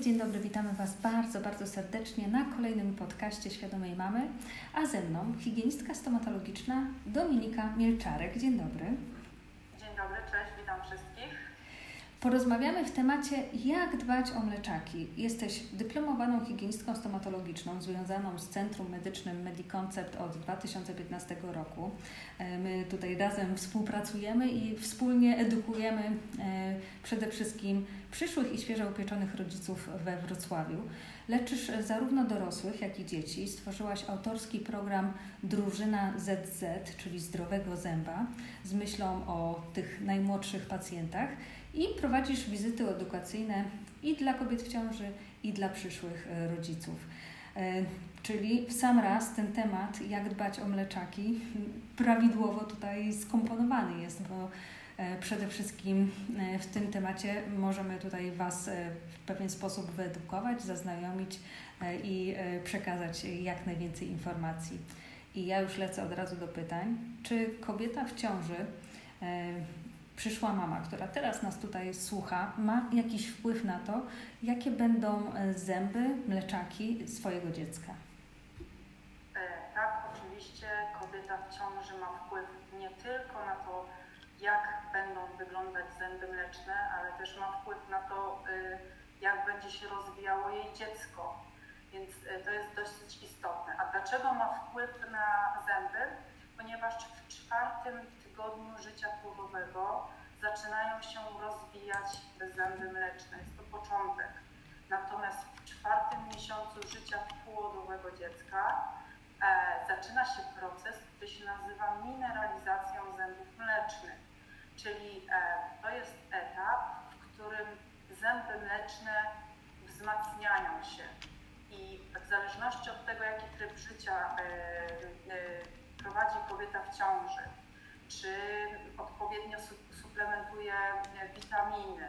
dzień dobry, witamy Was bardzo, bardzo serdecznie na kolejnym podcaście Świadomej Mamy, a ze mną higienistka stomatologiczna Dominika Mielczarek. Dzień dobry. Dzień dobry, cześć, witam wszystkich. Porozmawiamy w temacie, jak dbać o mleczaki. Jesteś dyplomowaną higienistką stomatologiczną związaną z Centrum Medycznym Mediconcept od 2015 roku. E, my tutaj razem współpracujemy i wspólnie edukujemy e, przede wszystkim przyszłych i świeżo upieczonych rodziców we Wrocławiu. Leczysz zarówno dorosłych, jak i dzieci. Stworzyłaś autorski program Drużyna ZZ, czyli zdrowego zęba, z myślą o tych najmłodszych pacjentach i prowadzisz wizyty edukacyjne i dla kobiet w ciąży, i dla przyszłych e, rodziców. E, czyli w sam raz ten temat, jak dbać o mleczaki, prawidłowo tutaj skomponowany jest, bo e, przede wszystkim w tym temacie możemy tutaj Was w pewien sposób wyedukować, zaznajomić i przekazać jak najwięcej informacji. I ja już lecę od razu do pytań. Czy kobieta w ciąży przyszła mama, która teraz nas tutaj słucha, ma jakiś wpływ na to, jakie będą e, zęby, mleczaki swojego dziecka? E, tak, oczywiście kobieta w ciąży ma wpływ nie tylko na to, jak będą wyglądać zęby mleczne, ale też ma wpływ na to, y, jak będzie się rozwijało jej dziecko. Więc y, to jest dosyć istotne. A dlaczego ma wpływ na zęby? Ponieważ w czwartym tygodniu życia płodowego zaczynają się rozwijać zęby mleczne. Jest to początek. Natomiast w czwartym miesiącu życia płodowego dziecka e, zaczyna się proces, który się nazywa mineralizacją zębów mlecznych. Czyli e, to jest etap, w którym zęby mleczne wzmacniają się. I w zależności od tego, jaki tryb życia e, e, prowadzi kobieta w ciąży, czy odpowiednio suplementuje witaminy,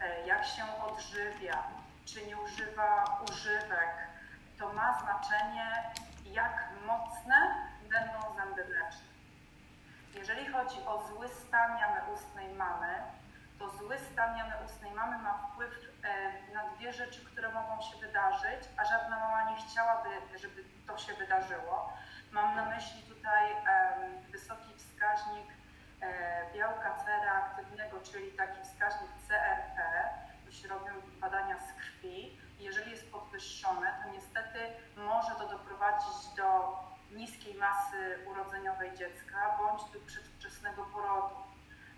e, jak się odżywia, czy nie używa używek, to ma znaczenie, jak mocne będą zęby mleczne. Jeżeli chodzi o zły stan jamy ustnej mamy, to zły stan jamy ustnej mamy ma wpływ e, na dwie rzeczy, które mogą się wydarzyć, a żadna mama nie chciałaby, żeby to się wydarzyło. Mam na myśli tutaj wysoki wskaźnik e, białka C reaktywnego, czyli taki wskaźnik CRP, to się robią badania z krwi. Jeżeli jest podwyższone, to niestety może to doprowadzić do niskiej masy urodzeniowej dziecka bądź do przedwczesnego porodu.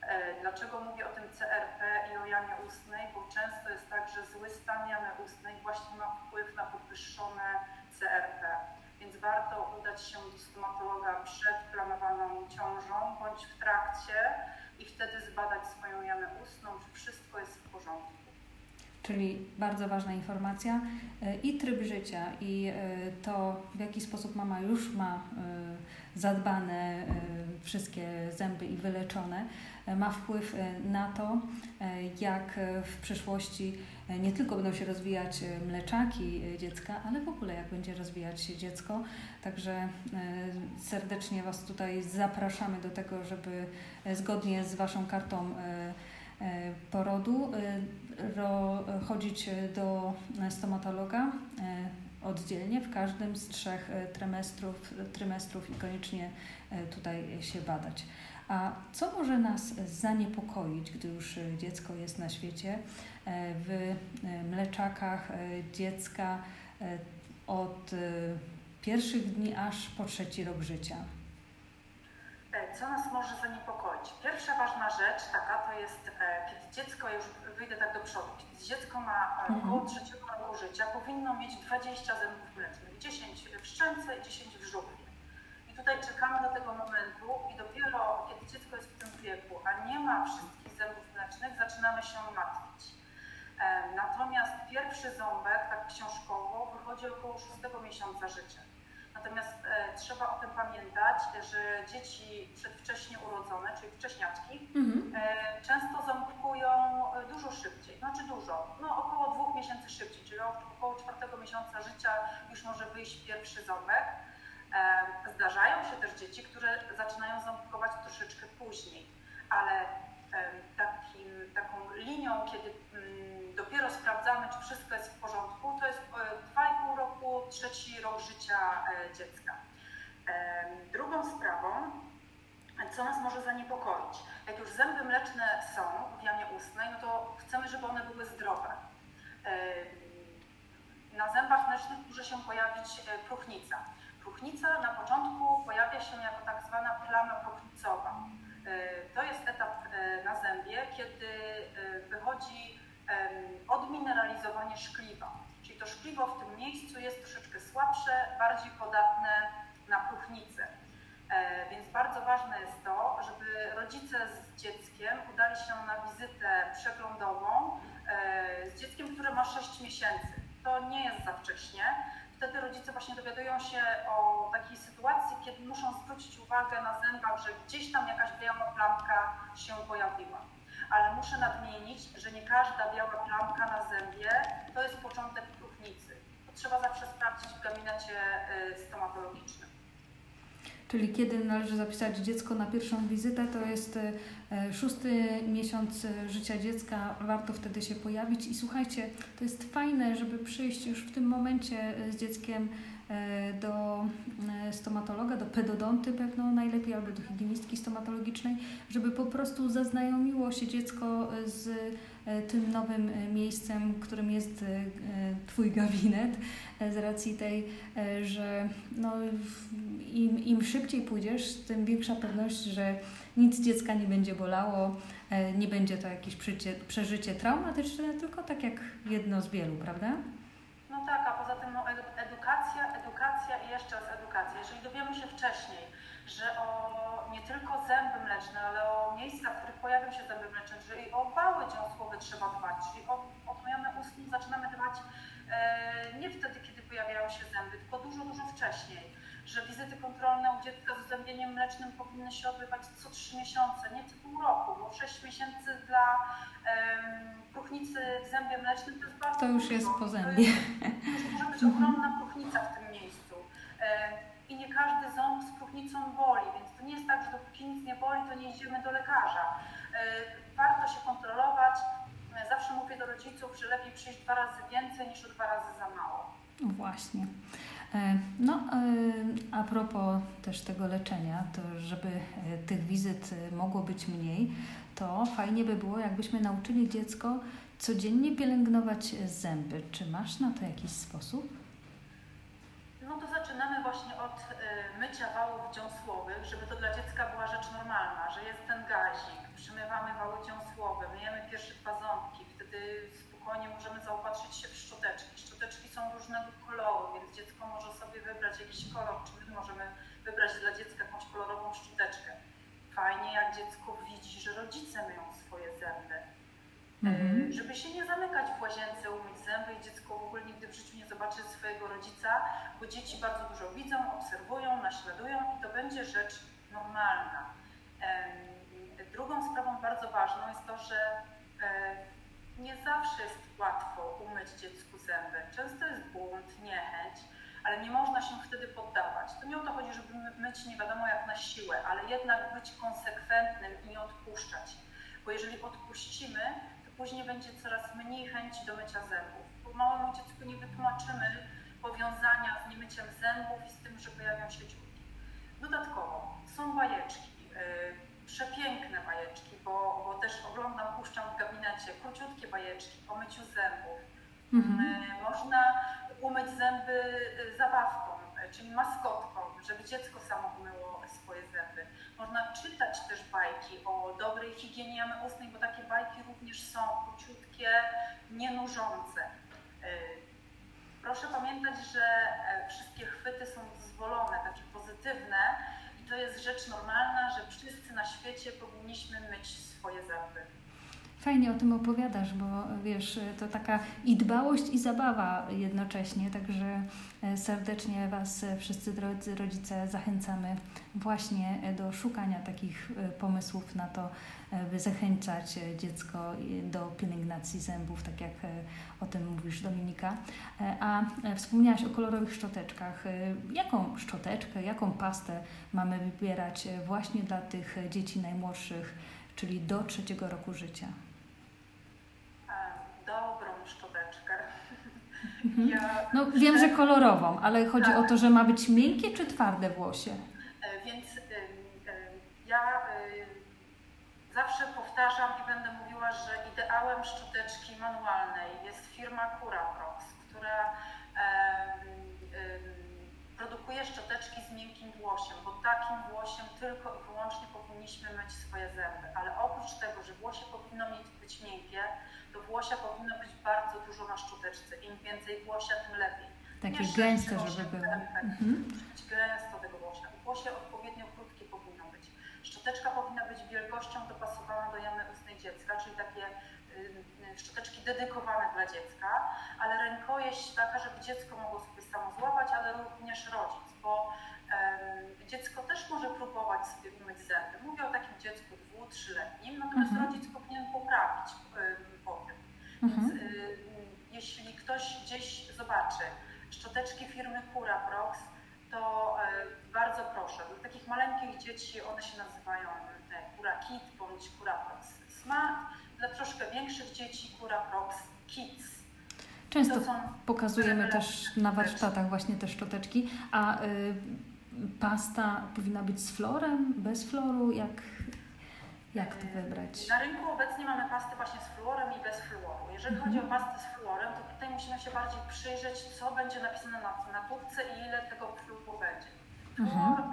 E, dlaczego mówię o tym CRP i o jamie ustnej? Bo często jest tak, że zły stan jamy ustnej właśnie ma wpływ na podwyższone CRP więc warto udać się do stomatologa przed planowaną ciążą bądź w trakcie i wtedy zbadać swoją jamę ustną, czy wszystko jest w porządku. Czyli bardzo ważna informacja e, i tryb życia, i e, to, w jaki sposób mama już ma e, zadbane wszystkie zęby i wyleczone, ma wpływ na to, jak w przyszłości nie tylko będą się rozwijać mleczaki dziecka, ale w ogóle jak będzie rozwijać się dziecko. Także serdecznie Was tutaj zapraszamy do tego, żeby zgodnie z Waszą kartą porodu chodzić do stomatologa oddzielnie w każdym z trzech trymestrów, trymestrów i koniecznie tutaj się badać. A co może nas zaniepokoić, gdy już dziecko jest na świecie? W mleczakach dziecka od pierwszych dni aż po trzeci rok życia. E, co nas może zaniepokoić? Pierwsza ważna rzecz taka to jest, e, kiedy dziecko, już wyjdę tak do przodu, kiedy dziecko ma e, mhm. około trzeciego roku życia, powinno mieć 20 zębów mlecznych, 10 w szczęce i 10 w żuchwie. Tutaj czekamy do tego momentu i dopiero kiedy dziecko jest w tym wieku, a nie ma wszystkich zębów mlecznych, zaczynamy się martwić. Natomiast pierwszy ząbek, tak książkowo, wychodzi około 6 miesiąca życia. Natomiast e, trzeba o tym pamiętać, że dzieci przedwcześnie urodzone, czyli wcześniaczki, mhm. e, często ząbkują e, dużo szybciej. Znaczy dużo, no około dwóch miesięcy szybciej, czyli około czwartego miesiąca życia już może wyjść pierwszy ząbek. E, zdarzają się też dzieci, które zaczynają ząbkować troszeczkę później, ale takim, taką linią, kiedy mm, dopiero sprawdzamy, czy wszystko jest w porządku, to jest 2,5 roku, trzeci rok życia dziecka. Drugą sprawą, co nas może zaniepokoić, jak już zęby mleczne są w jamie ustnej, no to chcemy, żeby one były zdrowe. Na zębach mlecznych może się pojawić próchnica. Próchnica na początku pojawia się jako tak zwana plama próchnicowa. To jest etap na zębie, kiedy wychodzi odmineralizowanie szkliwa. Czyli to szkliwo w tym miejscu jest troszeczkę słabsze, bardziej podatne na próchnicę. E, więc bardzo ważne jest to, żeby rodzice z dzieckiem udali się na wizytę przeglądową e, z dzieckiem, które ma 6 miesięcy. To nie jest za wcześnie. Wtedy rodzice właśnie dowiadują się o takiej sytuacji, kiedy muszą zwrócić uwagę na zębach, że gdzieś tam jakaś biała plamka się pojawiła. Ale muszę nadmienić, że nie każda biała plamka na zębie to jest początek próchnicy. To trzeba zawsze sprawdzić w gabinecie y, stomatologicznym. Czyli kiedy należy zapisać dziecko na pierwszą wizytę, to jest e, szósty miesiąc e, życia dziecka, warto wtedy się pojawić. I słuchajcie, to jest fajne, żeby przyjść już w tym momencie e, z dzieckiem do stomatologa, do pedodonty pewno najlepiej, albo do higienistki stomatologicznej, żeby po prostu zaznajomiło się dziecko z tym nowym e, miejscem, którym jest e, Twój gabinet, z racji tej, że no, im, im szybciej pójdziesz, tym większa pewność, że nic dziecka nie będzie bolało, nie będzie to jakieś przeżycie, przeżycie traumatyczne, tylko tak jak jedno z wielu, prawda? No tak, a poza tym no, edukacja, edukacja i jeszcze raz edukacja. Jeżeli dowiemy się wcześniej, że o nie tylko zęby mleczne, ale o miejscach, w których pojawią się zęby mleczne, czyli o wały dziąsłowe trzeba dbać, czyli o odmianę ustną zaczynamy dbać e, nie wtedy, kiedy pojawiają się zęby, tylko dużo, dużo wcześniej. Że wizyty kontrolne u dziecka z uzębieniem mlecznym powinny się odbywać co 3 miesiące, nie co pół roku, bo 6 miesięcy dla um, próchnicy w zębie mlecznym to jest bardzo To już dużo. jest po zębie. To jest, może być ogromna próchnica w tym miejscu. E, i nie każdy ząb z próchnicą boli, więc to nie jest tak, że dopóki nic nie boli, to nie idziemy do lekarza. E, warto się kontrolować. E, zawsze mówię do rodziców, że lepiej przyjść dwa razy więcej niż o dwa razy za mało. Właśnie. E, no, a propos też tego leczenia, to żeby tych wizyt mogło być mniej, to fajnie by było, jakbyśmy nauczyli dziecko codziennie pielęgnować zęby. Czy masz na to jakiś sposób? Zaczynamy właśnie od y, mycia wałów dziąsłowych, żeby to dla dziecka była rzecz normalna, że jest ten gazik, przymywamy wały dziąsłowe, myjemy pierwsze dwa ząbki, wtedy spokojnie możemy zaopatrzyć się w szczoteczki. Szczoteczki są różnego koloru, więc dziecko może sobie wybrać jakiś kolor, czy my możemy wybrać dla dziecka jakąś kolorową szczoteczkę. Fajnie, jak dziecko widzi, że rodzice myją swoje zęby Mhm. E, żeby się nie zamykać w łazience, umyć zęby i dziecko w ogóle nigdy w życiu nie zobaczy swojego rodzica, bo dzieci bardzo dużo widzą, obserwują, naśladują i to będzie rzecz normalna. Drugą sprawą bardzo ważną jest to, że e, nie zawsze jest łatwo umyć dziecku zęby. Często jest błąd, niechęć, ale nie można się wtedy poddawać. To nie o to chodzi, żeby myć nie wiadomo jak na siłę, ale jednak być konsekwentnym i nie odpuszczać. Bo jeżeli odpuścimy, później będzie coraz mniej chęci do mycia zębów. Małemu dziecku nie wytłumaczymy powiązania z niemyciem zębów i z tym, że pojawią się dziurki. Dodatkowo są bajeczki, yy, przepiękne bajeczki, bo, bo też oglądam, puszczam w gabinecie króciutkie bajeczki o myciu zębów. Mhm. Yy, można umyć zęby y, zabawką, y, czyli maskotką, żeby dziecko samo umyło swoje zęby. Można czytać też bajki o dobrej higienie jamy ustnej, bo takie bajki również są króciutkie, nienużące. E, proszę pamiętać, że e, wszystkie chwyty są dozwolone, takie pozytywne i to jest rzecz normalna, że wszyscy na świecie powinniśmy myć swoje zęby. Fajnie o tym opowiadasz, bo wiesz, to taka i dbałość, i zabawa jednocześnie, także e, serdecznie Was e, wszyscy drodzy rodzice zachęcamy właśnie e, do szukania takich pomysłów na to, by zachęcać dziecko do pielęgnacji zębów, tak jak o tym mówisz Dominika. A wspomniałaś o kolorowych szczoteczkach. Jaką szczoteczkę, jaką pastę mamy wybierać właśnie dla tych dzieci najmłodszych, czyli do trzeciego roku życia? dobrą szczoteczkę Mhm. Ja no wiem, że kolorową, ale chodzi tak. o to, że ma być miękkie czy twarde włosie? E, więc ja zawsze powtarzam i będę mówiła, że ideałem szczoteczki manualnej jest firma Curaprox, która produkuje szczoteczki z miękkim włosiem, bo takim włosiem tylko i wyłącznie powinniśmy myć swoje zęby. Ale oprócz tego, że włosie powinno mieć być miękkie, to włosia powinno być bardzo dużo na szczoteczce. Im więcej włosia, tym lepiej. Takie gęste, żeby było. Tak. Mhm. być gęsto tego włosia. Włosie odpowiednio krótkie powinno być. Szczoteczka powinna być wielkością dopasowaną do jamy ustnej dziecka, czyli takie y, szczoteczki dedykowane dla dziecka, ale rękojeść taka, żeby dziecko mogło sobie samo złapać, ale również rodzic, bo um, dziecko też może próbować sobie umyć zęby. Mówię o takim dziecku dwu, trzyletnim, natomiast mhm. rodzic powinien poprawić. Mhm. Więc y, jeśli ktoś gdzieś zobaczy szczoteczki firmy Curaprox, to y, bardzo proszę. Dla takich maleńkich dzieci one się nazywają te Cura Kit bądź Curaprox Smart. Dla troszkę większych dzieci Curaprox Kids. Często pokazujemy też na warsztatach właśnie te szczoteczki, a y, pasta powinna być z florem, bez floru, jak, jak to wybrać? Na rynku obecnie mamy pasty właśnie z fluorem i bez fluoru. Jeżeli mhm. chodzi o pastę z fluorem, to tutaj musimy się bardziej przyjrzeć, co będzie napisane na, na tubce i ile tego fluoru będzie. Fluor mhm.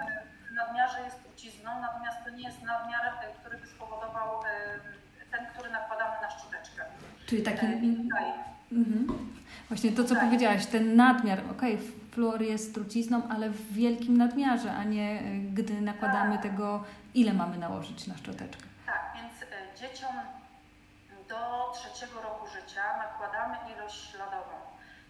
w nadmiarze jest trucizną, natomiast to nie jest nadmiar, e, który by spowodował e, ten, który nakładamy na szczoteczkę. Czyli taki... E, tutaj Mhm. Właśnie to, co tak. powiedziałaś, ten nadmiar, okej, okay, fluor jest trucizną, ale w wielkim nadmiarze, a nie e, gdy nakładamy tak. tego, ile mamy nałożyć na szczoteczkę. Dzieciom do trzeciego roku życia nakładamy ilość śladową.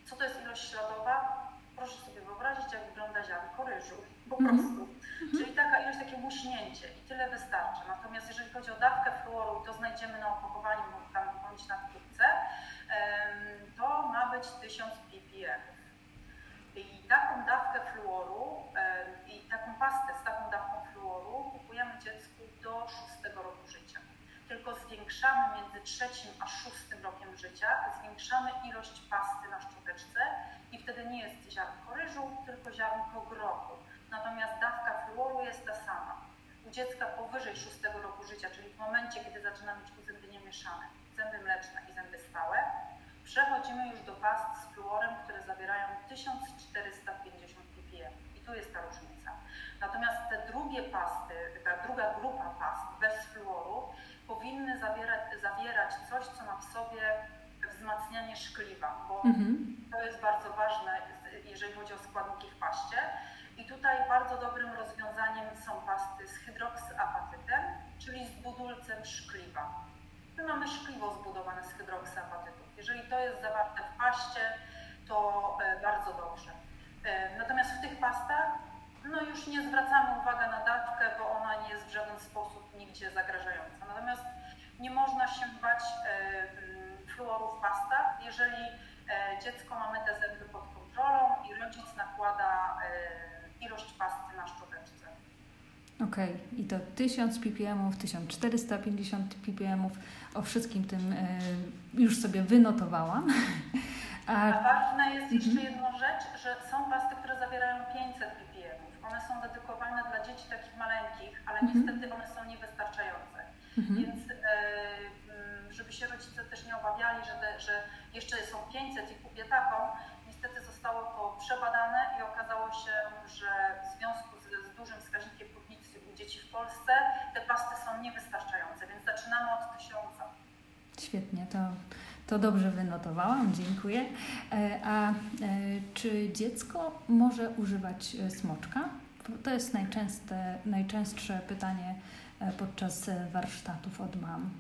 Co to jest ilość śladowa? Proszę sobie wyobrazić, jak wygląda ziarnko ryżu, po mhm. prostu. Mhm. Czyli taka ilość, takie muśnięcie i tyle wystarczy. Natomiast jeżeli chodzi o dawkę fluoru, to znajdziemy na opakowaniu tam bądź na wkrótce, to ma być 1000 ppm. I taką dawkę fluoru i taką pastę z taką dawką fluoru kupujemy dziecku do 6 roku życia. Tylko zwiększamy między trzecim a szóstym rokiem życia, zwiększamy ilość pasty na szczoteczce i wtedy nie jest ziarnko ryżu, tylko ziarnko grochu. Natomiast dawka fluoru jest ta sama. U dziecka powyżej 6 roku życia, czyli w momencie, kiedy zaczyna mieć uzębienie mieszane, zęby mleczne i zęby stałe, przechodzimy już do past z fluorem, które zawierają 1450 ppm. I tu jest ta różnica. Natomiast te drugie pasty, ta druga grupa past powinny zawierać, zawierać coś, co ma w sobie wzmacnianie szkliwa, bo mhm. to jest bardzo ważne, jeżeli chodzi o składniki w paście. I tutaj bardzo dobrym rozwiązaniem są pasty z hydroksapatytem, czyli z budulcem szkliwa. My mamy szkliwo zbudowane z hydroksyapatytu. Jeżeli to jest zawarte w paście, to e, bardzo dobrze. E, natomiast w tych pastach no już nie zwracamy uwagi na dawkę, bo ona nie jest w żaden sposób nigdzie zagrażająca. Nie można się bać e, mm, fluoru w pastach, jeżeli dziecko ma te zęby pod kontrolą i rodzic nakłada ilość pasty na szczoteczce. Okej, okay. i to 1000 ppm, 1450 ppm, o wszystkim tym e, już sobie wynotowałam. A, A ważna jest jeszcze mhm. jedna rzecz, że są pasty, które zawierają 500 ppm. One są dedykowane dla dzieci takich maleńkich, ale mhm. niestety one są niewystarczające. Mhm. Więc e, mm, żeby się rodzice też nie obawiali, że, że jeszcze są 500 i kupię taką, niestety zostało to przebadane i okazało się, że w związku z, z dużym wskaźnikiem dzieci w Polsce, te pasty są niewystarczające, więc zaczynamy od tysiąca. Świetnie, to, to dobrze wynotowałam, dziękuję. E, a e, czy dziecko może używać e, smoczka? To jest najczęstsze pytanie podczas warsztatów od mam.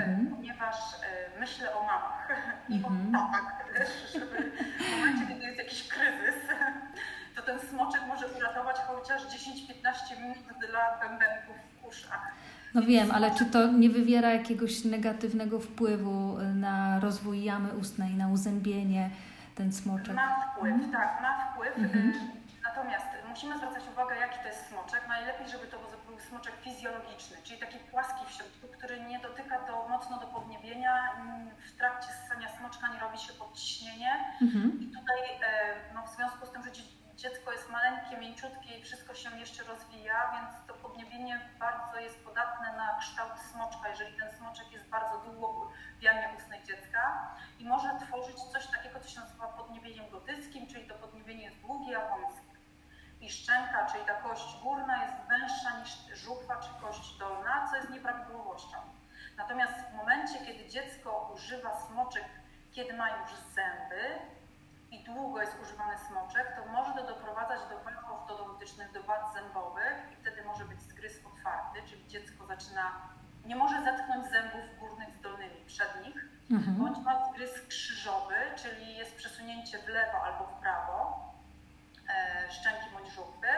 Mhm. ponieważ myślę o mamach i mhm. o tatach też, żeby w momencie, kiedy jest jakiś kryzys, to ten smoczek może uratować chociaż 10-15 minut dla bębenków w uszach. No wiem, ale czy to nie wywiera jakiegoś negatywnego wpływu na rozwój jamy ustnej, na uzębienie ten smoczek? Ma wpływ, mhm. tak, ma wpływ. Mhm. Natomiast musimy zwracać uwagę, jaki to jest smoczek. Najlepiej, żeby to był smoczek fizjologiczny, czyli taki płaski w środku, który nie dotyka do, mocno do podniebienia. W trakcie ssania smoczka nie robi się podciśnienie. Mhm. I tutaj e, no, w związku z tym, że dziecko jest maleńkie, mięciutkie i wszystko się jeszcze rozwija, więc to podniebienie bardzo jest podatne na kształt smoczka, jeżeli ten smoczek jest bardzo długo w jamie ustnej dziecka i może tworzyć coś takiego, co się nazywa podniebieniem gotyckim, czyli to podniebienie jest długie, a wąskie. I szczęka, czyli ta kość górna jest węższa niż żuchwa czy kość dolna, co jest nieprawidłowością. Natomiast w momencie, kiedy dziecko używa smoczek, kiedy ma już zęby, i długo jest używany smoczek, to może to doprowadzać do wad ortodontycznych, do wad zębowych i wtedy może być zgryz otwarty, czyli dziecko zaczyna, nie może zetknąć zębów górnych z dolnymi, przednich, mhm. bądź ma zgryz krzyżowy, czyli jest przesunięcie w lewo albo w prawo szczęki bądź żuchwy.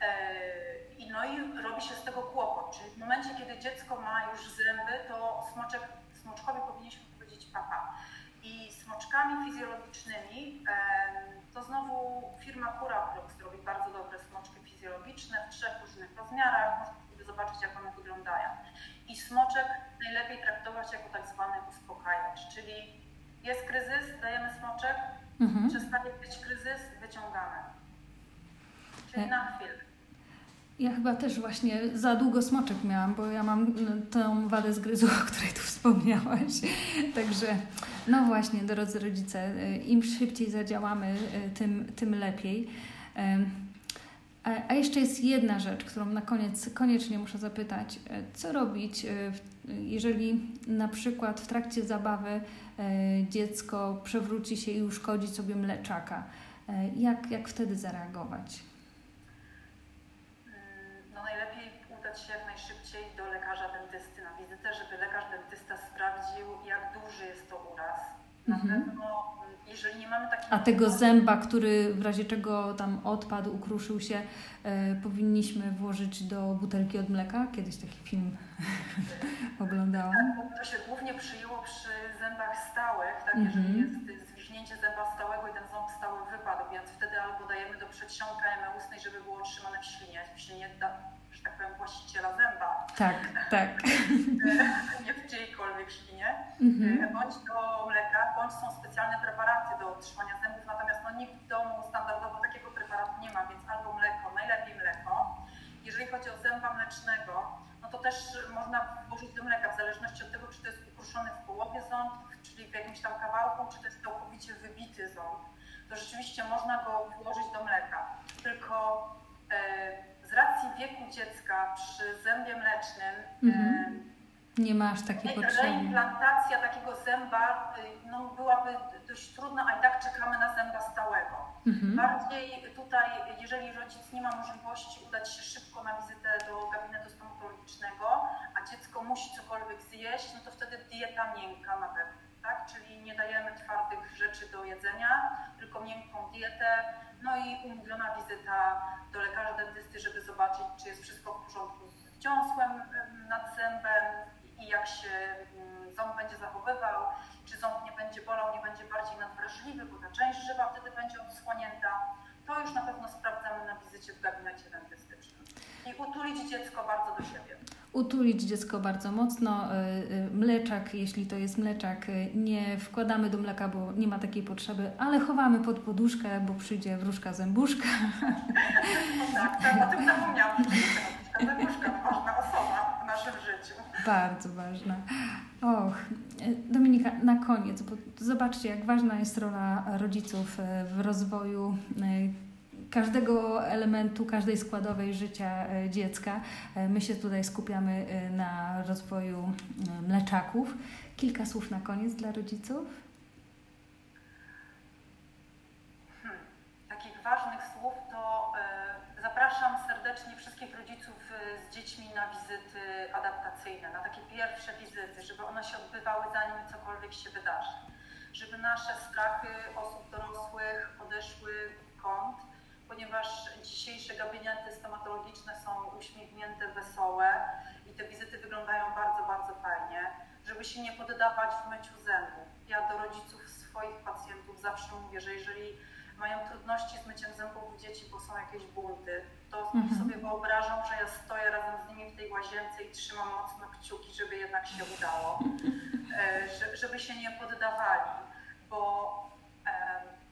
E, I no i robi się z tego kłopot, czyli w momencie, kiedy dziecko ma już zęby, to smoczek, smoczkowi powinniśmy powiedzieć papa i smoczkami fizjologicznymi, to znowu firma Curaprox robi bardzo dobre smoczki fizjologiczne w trzech różnych rozmiarach. Można sobie zobaczyć, jak one wyglądają. I smoczek najlepiej traktować jako tak zwany uspokajacz, czyli jest kryzys, dajemy smoczek, mhm. przestaje być kryzys, wyciągamy. Czyli na. Ja chyba też właśnie za długo smoczek miałam, bo ja mam no, tą wadę zgryzu, o której tu wspomniałaś. Także no właśnie, drodzy rodzice, y, im szybciej zadziałamy, y, tym, tym lepiej. A jeszcze jest jedna rzecz, którą na koniec koniecznie muszę zapytać. Y, co robić, jeżeli na przykład w trakcie zabawy dziecko przewróci się i uszkodzi sobie mleczaka? Jak, jak wtedy zareagować? Udać się jak najszybciej do lekarza dentysty na wizytę, żeby lekarz dentysta sprawdził, jak duży jest to uraz. Na mhm. pewno, jeżeli nie mamy takiego... A tego zęba, który w razie czego tam odpadł, ukruszył się, e, powinniśmy włożyć do butelki od mleka? Kiedyś taki film oglądałam. Tak, to się głównie przyjęło przy zębach stałych, tak, mhm. jeżeli jest zwiśnięcie zęba stałego i ten ząb stały wypadł, więc wtedy albo dajemy do przedsionka jamy ustnej, żeby było trzymane w ślinie, w ślinie da, że tak powiem, właściciela zęba. Tak, tak. nie w czyjejkolwiek ślinie, mhm. E, bądź do mleka, bądź są specjalne preparaty do otrzymania zębów, natomiast no, nikt w domu standardowo takiego preparatu nie ma, więc albo mleko, najlepiej mleko. Jeżeli chodzi o zęba mlecznego, no to też można włożyć do mleka, w zależności od tego, czy to jest ukruszony w połowie ząb, czyli w jakimś tam kawałku, czy to jest całkowicie wybity ząb, to rzeczywiście można go włożyć do mleka. Tylko e, z racji wieku dziecka przy zębie mlecznym mhm. nie masz takiej potrzeby. Reimplantacja takiego zęba y, no, byłaby dość trudna, a i tak czekamy na zęba stałego. Mhm. Bardziej tutaj, jeżeli rodzic nie ma możliwości udać się szybko na wizytę do gabinetu stomatologicznego, a dziecko musi cokolwiek zjeść, no to wtedy dieta miękka na pewno. Tak? Czyli nie dajemy twardych rzeczy do jedzenia, tylko miękką dietę, no i umówiona wizyta do lekarza dentysty, żeby zobaczyć, czy jest wszystko w porządku z dziąsłem nad zębem i jak się mm, ząb będzie zachowywał, czy ząb nie będzie bolał, nie będzie bardziej nadwrażliwy, bo ta część żywa wtedy będzie odsłonięta. To już na pewno sprawdzamy na wizycie w gabinecie dentystycznym. I utulić dziecko bardzo do siebie utulić dziecko bardzo mocno. E, e, mleczak, jeśli to jest mleczak, e, nie wkładamy do mleka, bo nie ma takiej potrzeby, ale chowamy pod poduszkę, bo przyjdzie wróżka zębuszka. No tak, tak, o tym zapomniałam. Zębuszka ważna osoba w naszym życiu. Bardzo ważna. Och, Dominika, na koniec, bo zobaczcie, jak ważna jest rola rodziców w rozwoju każdego elementu, każdej składowej życia e, dziecka. E, my się tutaj skupiamy e, na rozwoju mleczaków. Kilka słów na koniec dla rodziców. Hmm, takich ważnych słów to y, zapraszam serdecznie wszystkich rodziców z dziećmi na wizyty adaptacyjne, na takie pierwsze wizyty, żeby one się odbywały zanim cokolwiek się wydarzy. Żeby nasze strachy osób dorosłych odeszły w kąt, ponieważ dzisiejsze gabinety stomatologiczne są uśmiechnięte, wesołe i te wizyty wyglądają bardzo, bardzo fajnie, żeby się nie poddawać w myciu zębów. Ja do rodziców swoich pacjentów zawsze mówię, że jeżeli mają trudności z myciem zębów dzieci, bo są jakieś bunty, to mhm. sobie wyobrażam, że ja stoję razem z nimi w tej łazience i trzymam mocno kciuki, żeby jednak się udało, e, żeby się nie poddawali, bo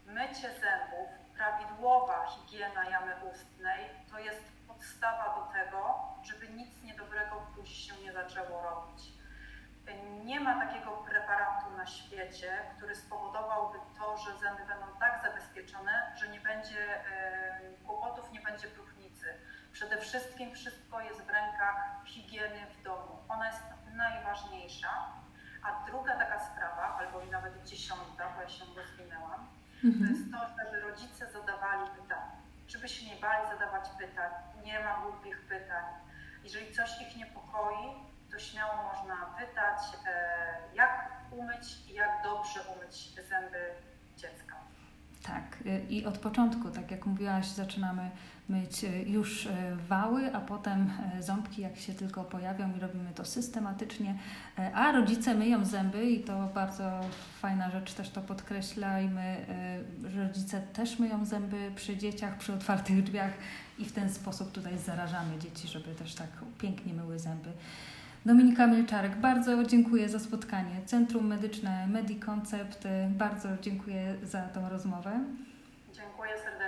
mycie zębów, prawidłowa higiena jamy ustnej to jest podstawa do tego, żeby nic niedobrego buzi się nie zaczęło robić. Nie ma takiego preparatu na świecie, który spowodowałby to, że zęby będą tak zabezpieczone, że nie będzie kłopotów, nie będzie próchnicy. Przede wszystkim wszystko jest w rękach higieny w domu. Ona jest najważniejsza. A druga taka sprawa, albo nawet dziesiąta, bo ja się rozwinęłam, mhm. to jest to, żeby rodzice. Żeby się nie bali zadawać pytań, nie ma głupich pytań. Jeżeli coś ich niepokoi, to śmiało można pytać, e, jak umyć i jak dobrze umyć zęby. Tak, y, i od początku, tak jak mówiłaś, zaczynamy myć y, już y, wały, a potem ząbki, jak się tylko pojawią i robimy to systematycznie. A rodzice myją zęby i to bardzo fajna rzecz, też to podkreślajmy, że rodzice też myją zęby przy dzieciach, przy otwartych drzwiach i w ten sposób tutaj zarażamy dzieci, żeby też tak pięknie myły zęby. Dominika Milczarek, bardzo dziękuję za spotkanie. Centrum Medyczne Mediconcept, bardzo dziękuję za tą rozmowę. Dziękuję serdecznie.